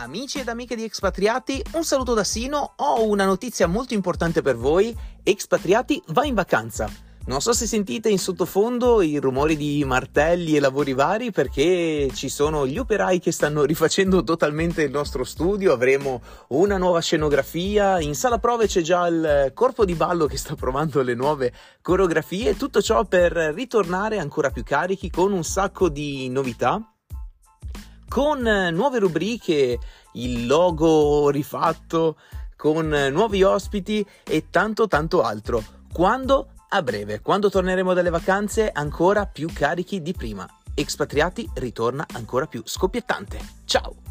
Amici ed amiche di Expatriati, un saluto da Sino. Ho una notizia molto importante per voi. Expatriati va in vacanza. Non so se sentite in sottofondo i rumori di martelli e lavori vari perché ci sono gli operai che stanno rifacendo totalmente il nostro studio, avremo una nuova scenografia, in sala prove c'è già il corpo di ballo che sta provando le nuove coreografie, tutto ciò per ritornare ancora più carichi con un sacco di novità con nuove rubriche, il logo rifatto, con nuovi ospiti e tanto tanto altro. Quando? A breve, quando torneremo dalle vacanze ancora più carichi di prima. Expatriati ritorna ancora più scoppiettante. Ciao!